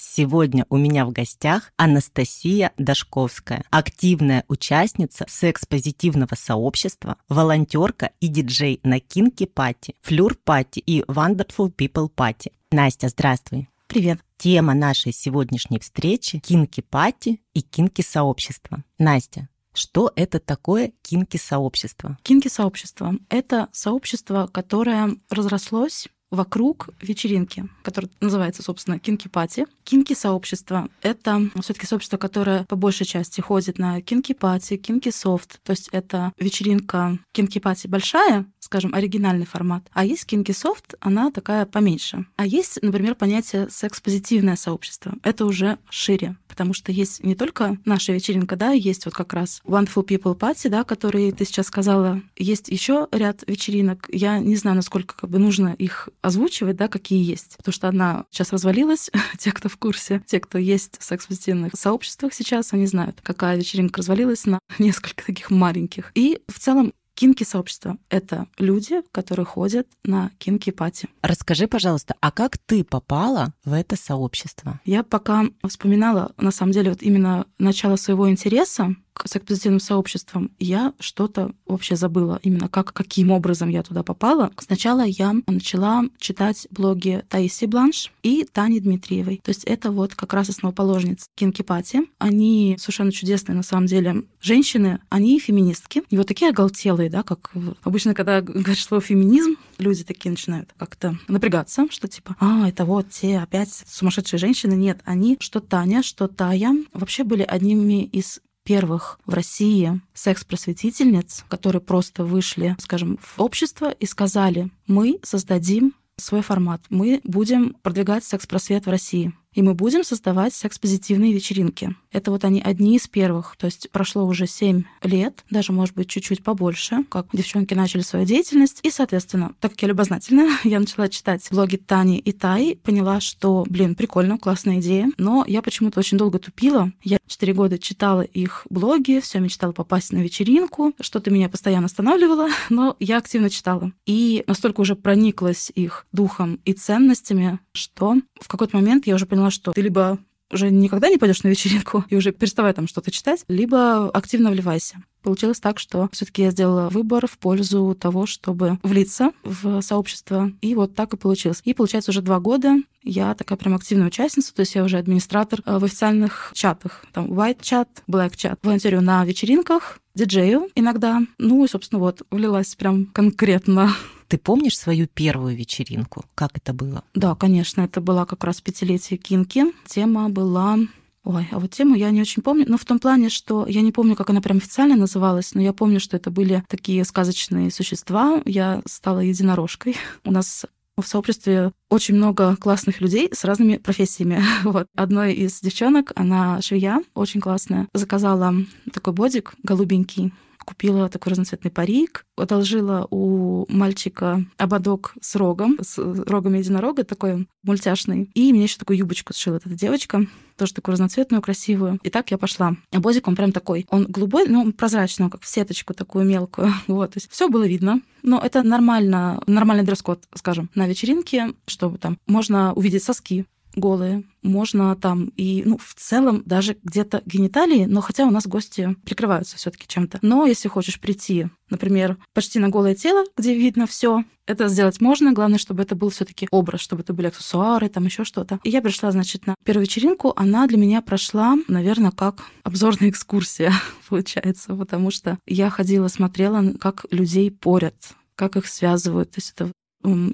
Сегодня у меня в гостях Анастасия Дашковская, активная участница секс-позитивного сообщества, волонтерка и диджей на Кинки Пати, Флюр Пати и Wonderful People Пати. Настя, здравствуй. Привет. Тема нашей сегодняшней встречи – кинки-пати и кинки-сообщество. Настя, что это такое кинки-сообщество? Кинки-сообщество — это сообщество, которое разрослось вокруг вечеринки, которая называется, собственно, кинки-пати. Кинки-сообщество — это все таки сообщество, которое по большей части ходит на кинки-пати, кинки-софт, то есть это вечеринка кинки-пати большая, скажем, оригинальный формат, а есть кинки-софт, она такая поменьше. А есть, например, понятие секс-позитивное сообщество. Это уже шире, потому что есть не только наша вечеринка, да, есть вот как раз Wonderful People Party, да, которые ты сейчас сказала, есть еще ряд вечеринок. Я не знаю, насколько как бы нужно их озвучивать, да, какие есть. Потому что одна сейчас развалилась, те, кто в курсе, те, кто есть в секс-позитивных сообществах сейчас, они знают, какая вечеринка развалилась на несколько таких маленьких. И в целом Kinky -сообщество — это люди, которые ходят на kinky party. Расскажи, пожалуйста, а как ты попала в это сообщество? Я пока вспоминала, на самом деле, вот именно начало своего интереса секс-позитивным сообществом, я что-то вообще забыла, именно как, каким образом я туда попала. Сначала я начала читать блоги Таиси Бланш и Тани Дмитриевой. То есть это вот как раз основоположницы Kinky Party. Они совершенно чудесные, на самом деле, женщины. Они феминистки. Не вот такие оголтелые, да, как обычно, когда говорят слово феминизм, люди такие начинают как-то напрягаться, что типа, а, это вот те опять сумасшедшие женщины. Нет, они, что Таня, что Тая, вообще были одними из первых в России секс-просветительниц, которые просто вышли, скажем, в общество и сказали, мы создадим свой формат, мы будем продвигать секс-просвет в России и мы будем создавать секс-позитивные вечеринки. Это вот они одни из первых. То есть прошло уже 7 лет, даже, может быть, чуть-чуть побольше, как девчонки начали свою деятельность. И, соответственно, так как я любознательная, я начала читать блоги Тани и Тай, поняла, что, блин, прикольно, классная идея. Но я почему-то очень долго тупила. Я 4 года читала их блоги, все мечтала попасть на вечеринку. Что-то меня постоянно останавливало, но я активно читала. И настолько уже прониклась их духом и ценностями, что в какой-то момент я уже поняла, что ты либо уже никогда не пойдешь на вечеринку и уже переставай там что-то читать, либо активно вливайся. Получилось так, что все-таки я сделала выбор в пользу того, чтобы влиться в сообщество. И вот так и получилось. И получается уже два года я такая прям активная участница, то есть я уже администратор э, в официальных чатах. Там white чат, black чат. Волонтерю на вечеринках, диджею иногда. Ну и, собственно, вот, влилась прям конкретно ты помнишь свою первую вечеринку? Как это было? Да, конечно, это была как раз пятилетие Кинки. Тема была Ой, а вот тему я не очень помню. Но в том плане, что я не помню, как она прям официально называлась, но я помню, что это были такие сказочные существа. Я стала единорожкой. У нас в сообществе очень много классных людей с разными профессиями. Вот. Одной из девчонок, она швея, очень классная, заказала такой бодик голубенький, купила такой разноцветный парик, одолжила у мальчика ободок с рогом, с рогом единорога, такой мультяшный. И мне еще такую юбочку сшила эта девочка, тоже такую разноцветную, красивую. И так я пошла. А бодик, он прям такой, он голубой, но прозрачный, как в сеточку такую мелкую. Вот, то есть все было видно. Но это нормально, нормальный дресс-код, скажем, на вечеринке, чтобы там можно увидеть соски, голые, можно там и, ну, в целом даже где-то гениталии, но хотя у нас гости прикрываются все таки чем-то. Но если хочешь прийти, например, почти на голое тело, где видно все, это сделать можно. Главное, чтобы это был все таки образ, чтобы это были аксессуары, там еще что-то. И я пришла, значит, на первую вечеринку. Она для меня прошла, наверное, как обзорная экскурсия, получается, потому что я ходила, смотрела, как людей порят, как их связывают. То есть это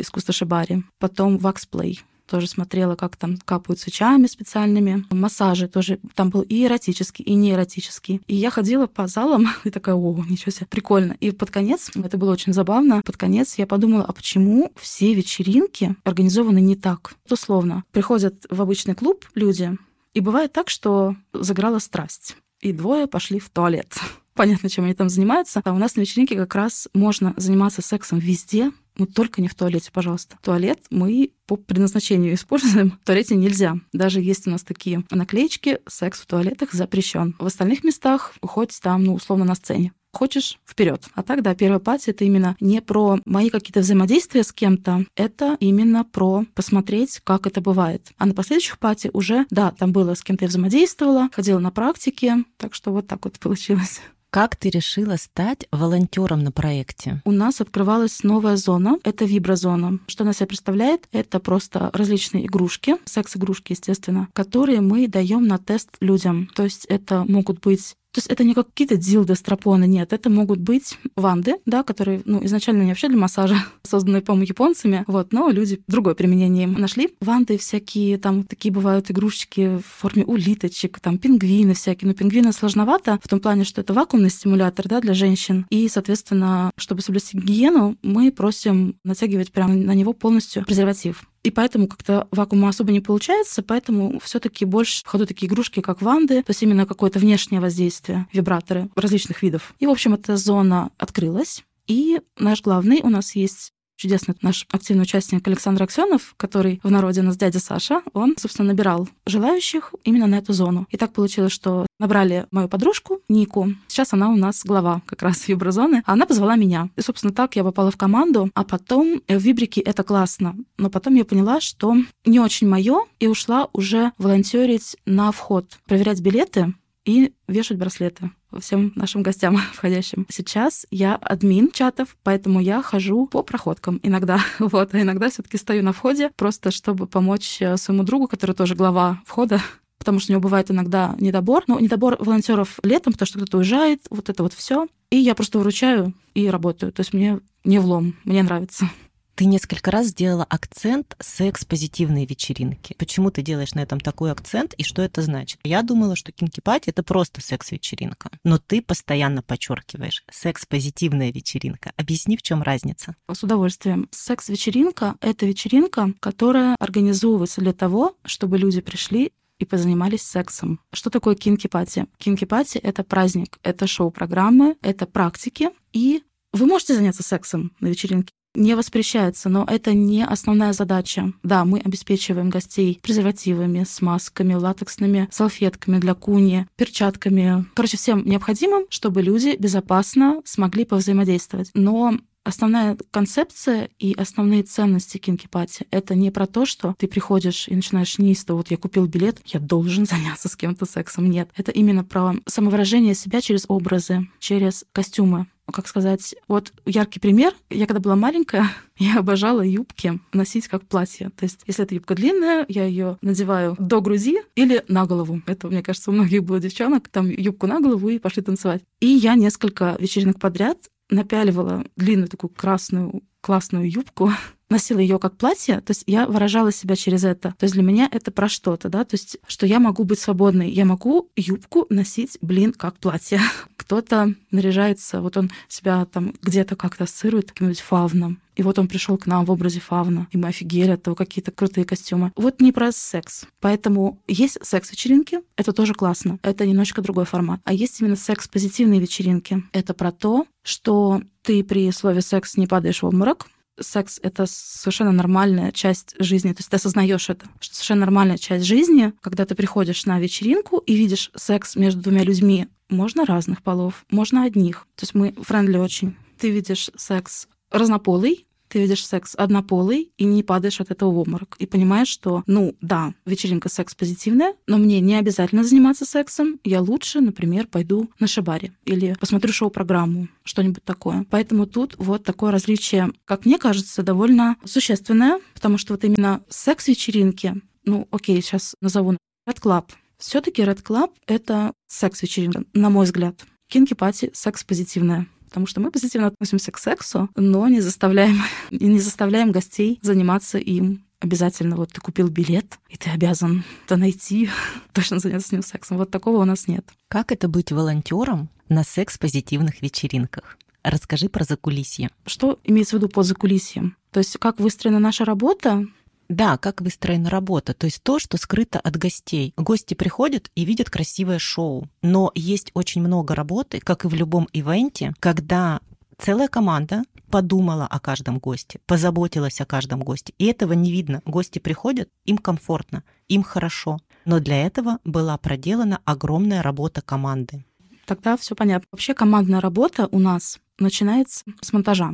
искусство шибари. Потом ваксплей тоже смотрела, как там капают свечами специальными. Массажи тоже там был и эротический, и неэротический. И я ходила по залам и такая, о, ничего себе, прикольно. И под конец, это было очень забавно, под конец я подумала, а почему все вечеринки организованы не так? Условно, приходят в обычный клуб люди, и бывает так, что заграла страсть, и двое пошли в туалет понятно, чем они там занимаются. А у нас на вечеринке как раз можно заниматься сексом везде, ну, только не в туалете, пожалуйста. Туалет мы по предназначению используем. В туалете нельзя. Даже есть у нас такие наклеечки «Секс в туалетах запрещен». В остальных местах хоть там, ну, условно, на сцене хочешь вперед. А так, да, первая пати это именно не про мои какие-то взаимодействия с кем-то, это именно про посмотреть, как это бывает. А на последующих пати уже, да, там было с кем-то я взаимодействовала, ходила на практике, так что вот так вот получилось. Как ты решила стать волонтером на проекте? У нас открывалась новая зона. Это виброзона. Что она себя представляет? Это просто различные игрушки, секс-игрушки, естественно, которые мы даем на тест людям. То есть это могут быть то есть это не какие-то дилды, стропоны, нет. Это могут быть ванды, да, которые, ну, изначально не вообще для массажа, созданные, по-моему, японцами, вот, но люди другое применение им нашли. Ванды всякие, там такие бывают игрушечки в форме улиточек, там пингвины всякие. Но пингвины сложновато в том плане, что это вакуумный стимулятор, да, для женщин. И, соответственно, чтобы соблюсти гигиену, мы просим натягивать прямо на него полностью презерватив. И поэтому как-то вакуума особо не получается, поэтому все таки больше в ходу такие игрушки, как ванды, то есть именно какое-то внешнее воздействие, вибраторы различных видов. И, в общем, эта зона открылась. И наш главный у нас есть чудесный наш активный участник Александр Аксенов, который в народе у нас дядя Саша, он, собственно, набирал желающих именно на эту зону. И так получилось, что набрали мою подружку Нику. Сейчас она у нас глава как раз виброзоны. Она позвала меня. И, собственно, так я попала в команду. А потом в Вибрике это классно. Но потом я поняла, что не очень мое, и ушла уже волонтерить на вход, проверять билеты и вешать браслеты всем нашим гостям входящим. Сейчас я админ чатов, поэтому я хожу по проходкам иногда. Вот, а иногда все таки стою на входе, просто чтобы помочь э, своему другу, который тоже глава входа, потому что у него бывает иногда недобор. Ну, недобор волонтеров летом, потому что кто-то уезжает, вот это вот все. И я просто выручаю и работаю. То есть мне не влом, мне нравится. Ты несколько раз сделала акцент секс-позитивные вечеринки. Почему ты делаешь на этом такой акцент и что это значит? Я думала, что кинки-пати — это просто секс-вечеринка. Но ты постоянно подчеркиваешь секс-позитивная вечеринка. Объясни, в чем разница. С удовольствием. Секс-вечеринка — это вечеринка, которая организовывается для того, чтобы люди пришли и позанимались сексом. Что такое кинки-пати? Кинки-пати — это праздник, это шоу-программы, это практики, и вы можете заняться сексом на вечеринке не воспрещается, но это не основная задача. Да, мы обеспечиваем гостей презервативами, смазками, латексными салфетками для куни, перчатками. Короче, всем необходимым, чтобы люди безопасно смогли повзаимодействовать. Но Основная концепция и основные ценности кинкипати — это не про то, что ты приходишь и начинаешь неистово, вот я купил билет, я должен заняться с кем-то сексом. Нет. Это именно про самовыражение себя через образы, через костюмы как сказать, вот яркий пример. Я когда была маленькая, я обожала юбки носить как платье. То есть, если эта юбка длинная, я ее надеваю до груди или на голову. Это, мне кажется, у многих было девчонок. Там юбку на голову и пошли танцевать. И я несколько вечеринок подряд напяливала длинную такую красную классную юбку, носила ее как платье, то есть я выражала себя через это. То есть для меня это про что-то, да, то есть что я могу быть свободной, я могу юбку носить, блин, как платье. Кто-то наряжается, вот он себя там где-то как-то ассоциирует каким-нибудь фавном, и вот он пришел к нам в образе фавна, и мы офигели от того, какие-то крутые костюмы. Вот не про секс. Поэтому есть секс-вечеринки, это тоже классно. Это немножечко другой формат. А есть именно секс-позитивные вечеринки. Это про то, что ты при слове секс не падаешь в обморок, секс — это совершенно нормальная часть жизни. То есть ты осознаешь это, что совершенно нормальная часть жизни, когда ты приходишь на вечеринку и видишь секс между двумя людьми. Можно разных полов, можно одних. То есть мы френдли очень. Ты видишь секс разнополый, ты видишь секс однополый и не падаешь от этого в обморок. И понимаешь, что, ну, да, вечеринка секс позитивная, но мне не обязательно заниматься сексом. Я лучше, например, пойду на шабаре или посмотрю шоу-программу, что-нибудь такое. Поэтому тут вот такое различие, как мне кажется, довольно существенное, потому что вот именно секс-вечеринки, ну, окей, сейчас назову Red Club. все таки Red Club — это секс-вечеринка, на мой взгляд. Кинки-пати — секс-позитивная потому что мы позитивно относимся к сексу, но не заставляем, не заставляем гостей заниматься им обязательно вот ты купил билет, и ты обязан это найти, точно заняться с ним сексом. Вот такого у нас нет. Как это быть волонтером на секс-позитивных вечеринках? Расскажи про закулисье. Что имеется в виду под закулисьем? То есть как выстроена наша работа? Да, как выстроена работа, то есть то, что скрыто от гостей. Гости приходят и видят красивое шоу, но есть очень много работы, как и в любом ивенте, когда целая команда подумала о каждом госте, позаботилась о каждом госте. И этого не видно. Гости приходят, им комфортно, им хорошо. Но для этого была проделана огромная работа команды. Тогда все понятно. Вообще командная работа у нас начинается с монтажа.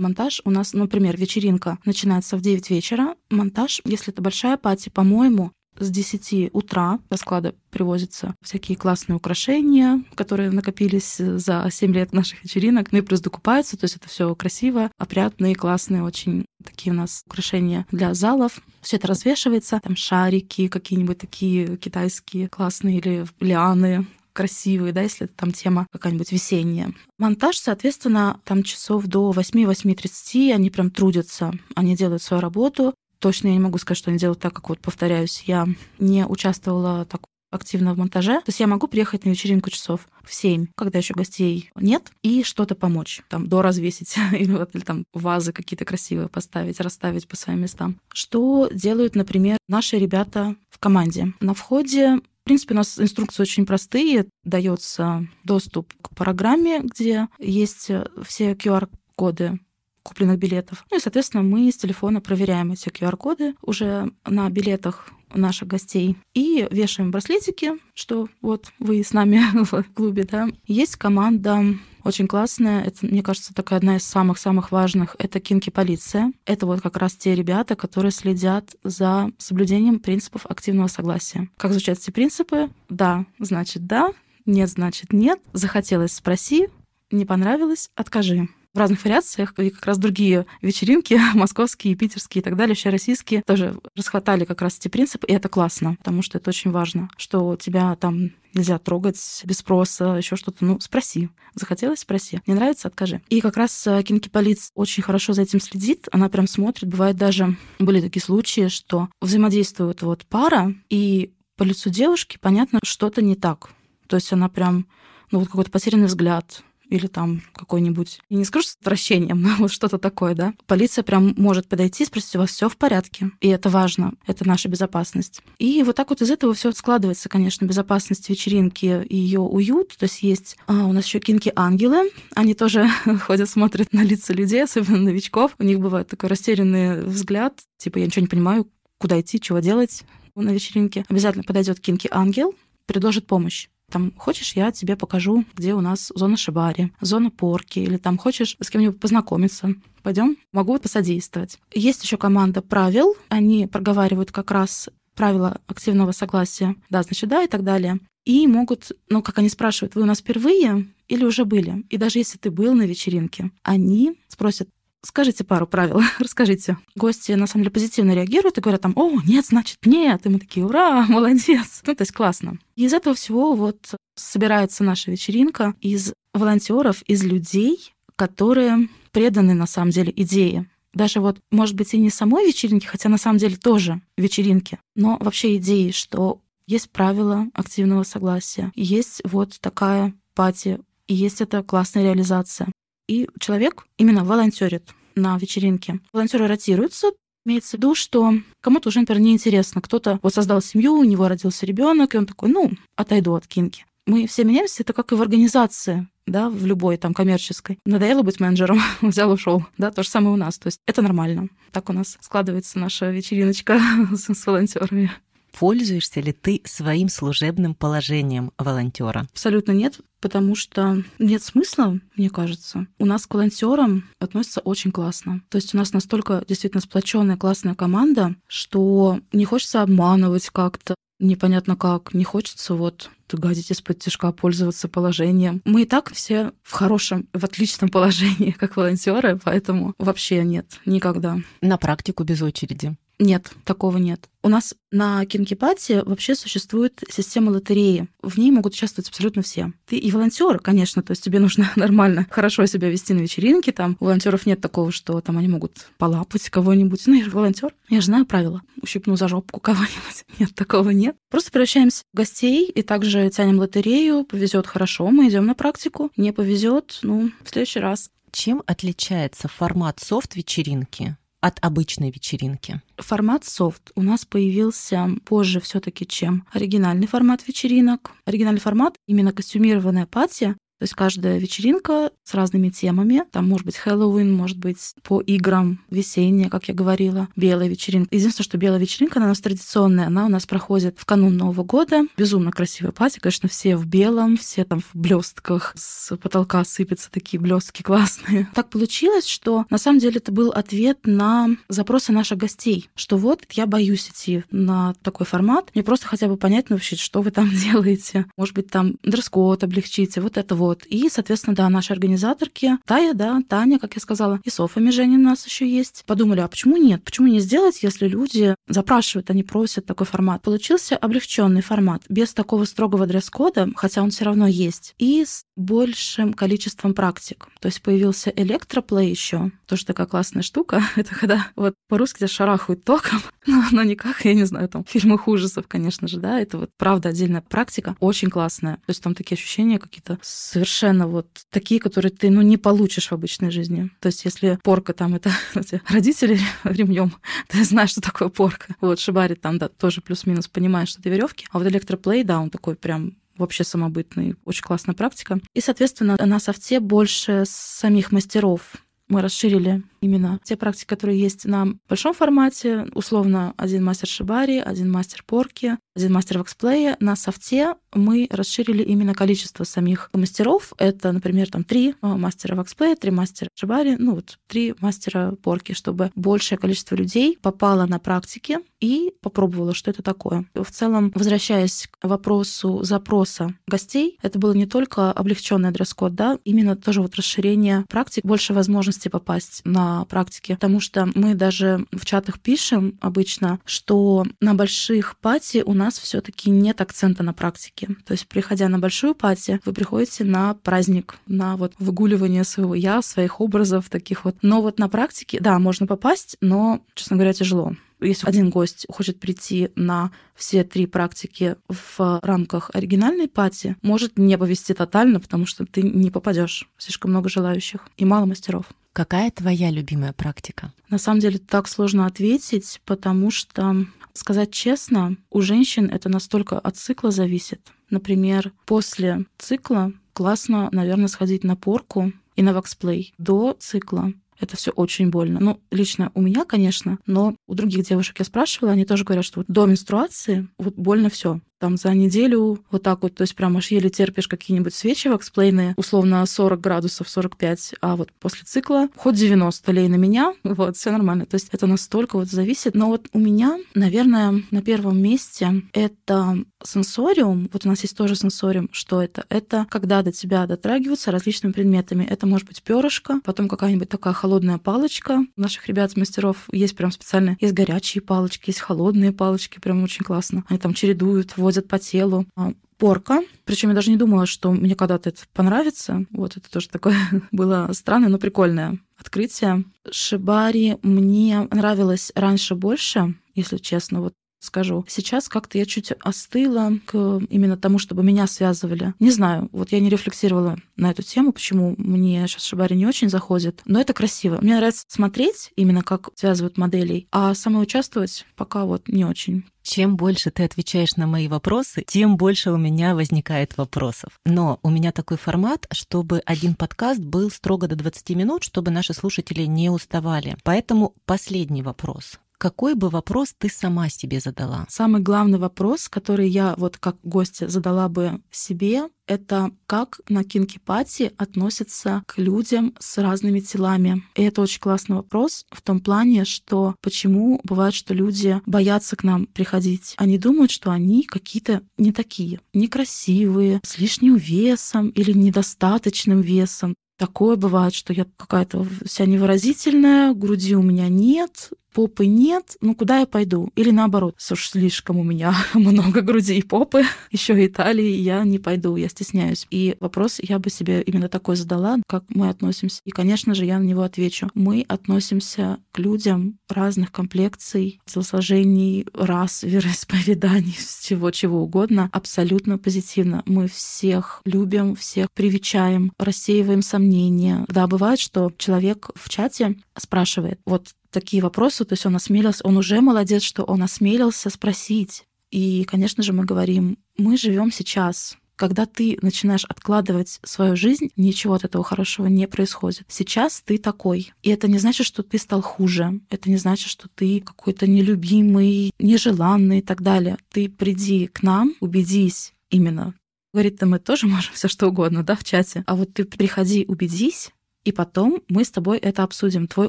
Монтаж у нас, например, вечеринка начинается в 9 вечера. Монтаж, если это большая пати, по-моему, с 10 утра до склада привозятся всякие классные украшения, которые накопились за 7 лет наших вечеринок, ну и плюс докупаются, то есть это все красиво, опрятные, классные, очень такие у нас украшения для залов. Все это развешивается, там шарики какие-нибудь такие китайские классные или лианы, красивые, да, если это там тема какая-нибудь весенняя. Монтаж, соответственно, там часов до 8-8.30 они прям трудятся, они делают свою работу. Точно я не могу сказать, что они делают так, как вот, повторяюсь, я не участвовала так активно в монтаже. То есть я могу приехать на вечеринку часов в 7, когда еще гостей нет, и что-то помочь. Там до развесить или, вот, или там вазы какие-то красивые поставить, расставить по своим местам. Что делают, например, наши ребята в команде? На входе принципе, у нас инструкции очень простые. Дается доступ к программе, где есть все QR-коды купленных билетов. Ну и, соответственно, мы с телефона проверяем эти QR-коды уже на билетах наших гостей и вешаем браслетики, что вот вы с нами в клубе, да. Есть команда очень классная. Это, мне кажется, такая одна из самых-самых важных. Это Кинки Полиция. Это вот как раз те ребята, которые следят за соблюдением принципов активного согласия. Как звучат эти принципы? Да, значит да. Нет, значит нет. Захотелось, спроси. Не понравилось, откажи в разных вариациях, и как раз другие вечеринки, московские, питерские и так далее, еще российские, тоже расхватали как раз эти принципы, и это классно, потому что это очень важно, что тебя там нельзя трогать без спроса, еще что-то. Ну, спроси. Захотелось, спроси. Не нравится, откажи. И как раз э, Кинки Полиц очень хорошо за этим следит. Она прям смотрит. Бывает даже, были такие случаи, что взаимодействует вот пара, и по лицу девушки понятно, что-то не так. То есть она прям, ну, вот какой-то потерянный взгляд, или там какой-нибудь, я не скажу с отвращением, но вот что-то такое, да, полиция прям может подойти и спросить, у вас все в порядке. И это важно, это наша безопасность. И вот так вот из этого все складывается, конечно, безопасность вечеринки и ее уют. То есть есть а, у нас еще кинки-ангелы, они тоже ходят, смотрят на лица людей, особенно новичков. У них бывает такой растерянный взгляд, типа, я ничего не понимаю, куда идти, чего делать на вечеринке. Обязательно подойдет кинки-ангел, предложит помощь. Там, хочешь, я тебе покажу, где у нас зона шибари, зона порки, или там хочешь с кем-нибудь познакомиться. Пойдем, могу посодействовать. Есть еще команда правил. Они проговаривают как раз правила активного согласия. Да, значит, да, и так далее. И могут, ну, как они спрашивают, вы у нас впервые или уже были? И даже если ты был на вечеринке, они спросят, Скажите пару правил, расскажите. Гости, на самом деле, позитивно реагируют и говорят там, о, нет, значит, нет. И мы такие, ура, молодец. Ну, то есть классно. И из этого всего вот собирается наша вечеринка из волонтеров, из людей, которые преданы, на самом деле, идее. Даже вот, может быть, и не самой вечеринки, хотя на самом деле тоже вечеринки, но вообще идеи, что есть правила активного согласия, есть вот такая пати, и есть эта классная реализация и человек именно волонтерит на вечеринке. Волонтеры ротируются, Имеется в виду, что кому-то уже, например, неинтересно. Кто-то вот создал семью, у него родился ребенок, и он такой, ну, отойду от кинки. Мы все меняемся, это как и в организации, да, в любой там коммерческой. Надоело быть менеджером, взял, ушел, да, то же самое у нас. То есть это нормально. Так у нас складывается наша вечериночка с, волонтерами. Пользуешься ли ты своим служебным положением волонтера? Абсолютно нет, потому что нет смысла, мне кажется. У нас к волонтерам относятся очень классно. То есть у нас настолько действительно сплоченная классная команда, что не хочется обманывать как-то, непонятно как, не хочется вот гадить из-под тяжка, пользоваться положением. Мы и так все в хорошем, в отличном положении, как волонтеры, поэтому вообще нет, никогда. На практику без очереди. Нет, такого нет. У нас на Кинкипате вообще существует система лотереи. В ней могут участвовать абсолютно все. Ты и волонтер, конечно, то есть тебе нужно нормально, хорошо себя вести на вечеринке. Там у волонтеров нет такого, что там они могут полапать кого-нибудь. Ну, я же волонтер, я же знаю правила. Ущипну за жопку кого-нибудь. Нет, такого нет. Просто превращаемся в гостей и также тянем лотерею. Повезет хорошо, мы идем на практику. Не повезет, ну, в следующий раз. Чем отличается формат софт-вечеринки от обычной вечеринки? Формат софт у нас появился позже все таки чем оригинальный формат вечеринок. Оригинальный формат, именно костюмированная пати, то есть каждая вечеринка с разными темами. Там может быть Хэллоуин, может быть по играм весенняя, как я говорила, белая вечеринка. Единственное, что белая вечеринка, она у нас традиционная, она у нас проходит в канун Нового года. Безумно красивая пати, конечно, все в белом, все там в блестках, с потолка сыпятся такие блестки классные. Так получилось, что на самом деле это был ответ на запросы наших гостей, что вот я боюсь идти на такой формат, мне просто хотя бы понять ну, вообще, что вы там делаете. Может быть, там дресс-код облегчите, вот это вот вот. И, соответственно, да, наши организаторки, Тая, да, Таня, как я сказала, и Софа Меженин у нас еще есть, подумали, а почему нет? Почему не сделать, если люди запрашивают, они просят такой формат? Получился облегченный формат, без такого строгого дресс-кода, хотя он все равно есть, и с большим количеством практик. То есть появился электроплей еще, тоже такая классная штука. Это когда вот по-русски тебя шарахают током, но, но никак, я не знаю, там в фильмах ужасов, конечно же, да, это вот правда отдельная практика, очень классная. То есть там такие ощущения какие-то совершенно вот такие, которые ты, ну, не получишь в обычной жизни. То есть если порка там это родители ремнем, ты знаешь, что такое порка. Вот шибари там, да, тоже плюс-минус понимаешь, что это веревки. А вот электроплей, да, он такой прям вообще самобытный, очень классная практика. И, соответственно, на софте больше самих мастеров мы расширили именно те практики, которые есть на большом формате, условно один мастер шибари, один мастер порки, один мастер воксплея. На софте мы расширили именно количество самих мастеров. Это, например, там три а, мастера воксплея, три мастера шибари, ну вот три мастера порки, чтобы большее количество людей попало на практики и попробовало, что это такое. В целом, возвращаясь к вопросу запроса гостей, это было не только облегченный дресс-код, да, именно тоже вот расширение практик, больше возможностей попасть на практике, потому что мы даже в чатах пишем обычно, что на больших пати у нас все таки нет акцента на практике. То есть, приходя на большую пати, вы приходите на праздник, на вот выгуливание своего я, своих образов таких вот. Но вот на практике, да, можно попасть, но, честно говоря, тяжело если один гость хочет прийти на все три практики в рамках оригинальной пати, может не повести тотально, потому что ты не попадешь. Слишком много желающих и мало мастеров. Какая твоя любимая практика? На самом деле так сложно ответить, потому что, сказать честно, у женщин это настолько от цикла зависит. Например, после цикла классно, наверное, сходить на порку и на воксплей. До цикла это все очень больно. Ну, лично у меня, конечно, но у других девушек я спрашивала, они тоже говорят, что вот до менструации вот больно все там за неделю вот так вот, то есть прям аж еле терпишь какие-нибудь свечи воксплейные, условно 40 градусов, 45, а вот после цикла хоть 90 лей на меня, вот, все нормально. То есть это настолько вот зависит. Но вот у меня, наверное, на первом месте это сенсориум. Вот у нас есть тоже сенсориум. Что это? Это когда до тебя дотрагиваются различными предметами. Это может быть перышко, потом какая-нибудь такая холодная палочка. У наших ребят-мастеров есть прям специально, есть горячие палочки, есть холодные палочки, прям очень классно. Они там чередуют, водят по телу. А, порка. Причем я даже не думала, что мне когда-то это понравится. Вот это тоже такое было странное, но прикольное открытие. Шибари мне нравилось раньше больше, если честно. Вот скажу. Сейчас как-то я чуть остыла к именно тому, чтобы меня связывали. Не знаю, вот я не рефлексировала на эту тему, почему мне сейчас шибари не очень заходит, но это красиво. Мне нравится смотреть именно, как связывают моделей, а самой участвовать пока вот не очень. Чем больше ты отвечаешь на мои вопросы, тем больше у меня возникает вопросов. Но у меня такой формат, чтобы один подкаст был строго до 20 минут, чтобы наши слушатели не уставали. Поэтому последний вопрос. Какой бы вопрос ты сама себе задала? Самый главный вопрос, который я вот как гостья задала бы себе, это как на кинки-пати относятся к людям с разными телами. И это очень классный вопрос в том плане, что почему бывает, что люди боятся к нам приходить. Они думают, что они какие-то не такие, некрасивые, с лишним весом или недостаточным весом. Такое бывает, что я какая-то вся невыразительная, груди у меня нет, попы нет, ну куда я пойду? Или наоборот, уж слишком у меня много груди и попы, еще и талии, я не пойду, я стесняюсь. И вопрос я бы себе именно такой задала, как мы относимся. И, конечно же, я на него отвечу. Мы относимся к людям разных комплекций, телосложений, рас, вероисповеданий, всего чего угодно, абсолютно позитивно. Мы всех любим, всех привечаем, рассеиваем сомнения. Да, бывает, что человек в чате спрашивает, вот такие вопросы, то есть он осмелился, он уже молодец, что он осмелился спросить. И, конечно же, мы говорим, мы живем сейчас, когда ты начинаешь откладывать свою жизнь, ничего от этого хорошего не происходит. Сейчас ты такой. И это не значит, что ты стал хуже. Это не значит, что ты какой-то нелюбимый, нежеланный и так далее. Ты приди к нам, убедись именно. Говорит, да мы тоже можем все что угодно, да, в чате. А вот ты приходи, убедись, и потом мы с тобой это обсудим, твой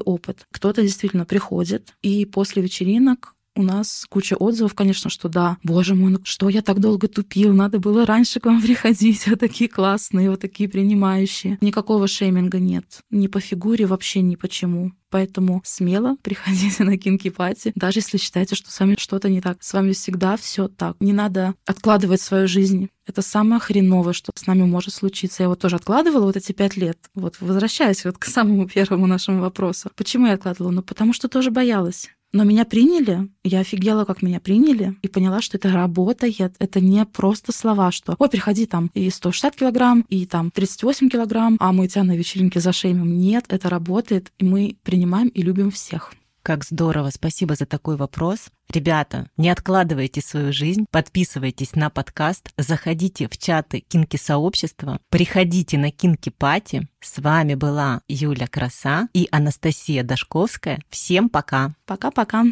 опыт. Кто-то действительно приходит, и после вечеринок у нас куча отзывов, конечно, что да, боже мой, ну что я так долго тупил, надо было раньше к вам приходить, вот такие классные, вот такие принимающие. Никакого шейминга нет, ни по фигуре, вообще ни почему. Поэтому смело приходите на кинки пати, даже если считаете, что с вами что-то не так. С вами всегда все так. Не надо откладывать свою жизнь. Это самое хреновое, что с нами может случиться. Я вот тоже откладывала вот эти пять лет. Вот возвращаясь вот к самому первому нашему вопросу. Почему я откладывала? Ну, потому что тоже боялась. Но меня приняли, я офигела, как меня приняли, и поняла, что это работает. Это не просто слова, что «Ой, приходи там и 160 килограмм, и там 38 килограмм, а мы тебя на вечеринке зашеймим». Нет, это работает, и мы принимаем и любим всех. Как здорово, спасибо за такой вопрос. Ребята, не откладывайте свою жизнь, подписывайтесь на подкаст, заходите в чаты Кинки-сообщества, приходите на Кинки-пати. С вами была Юля Краса и Анастасия Дашковская. Всем пока. Пока-пока.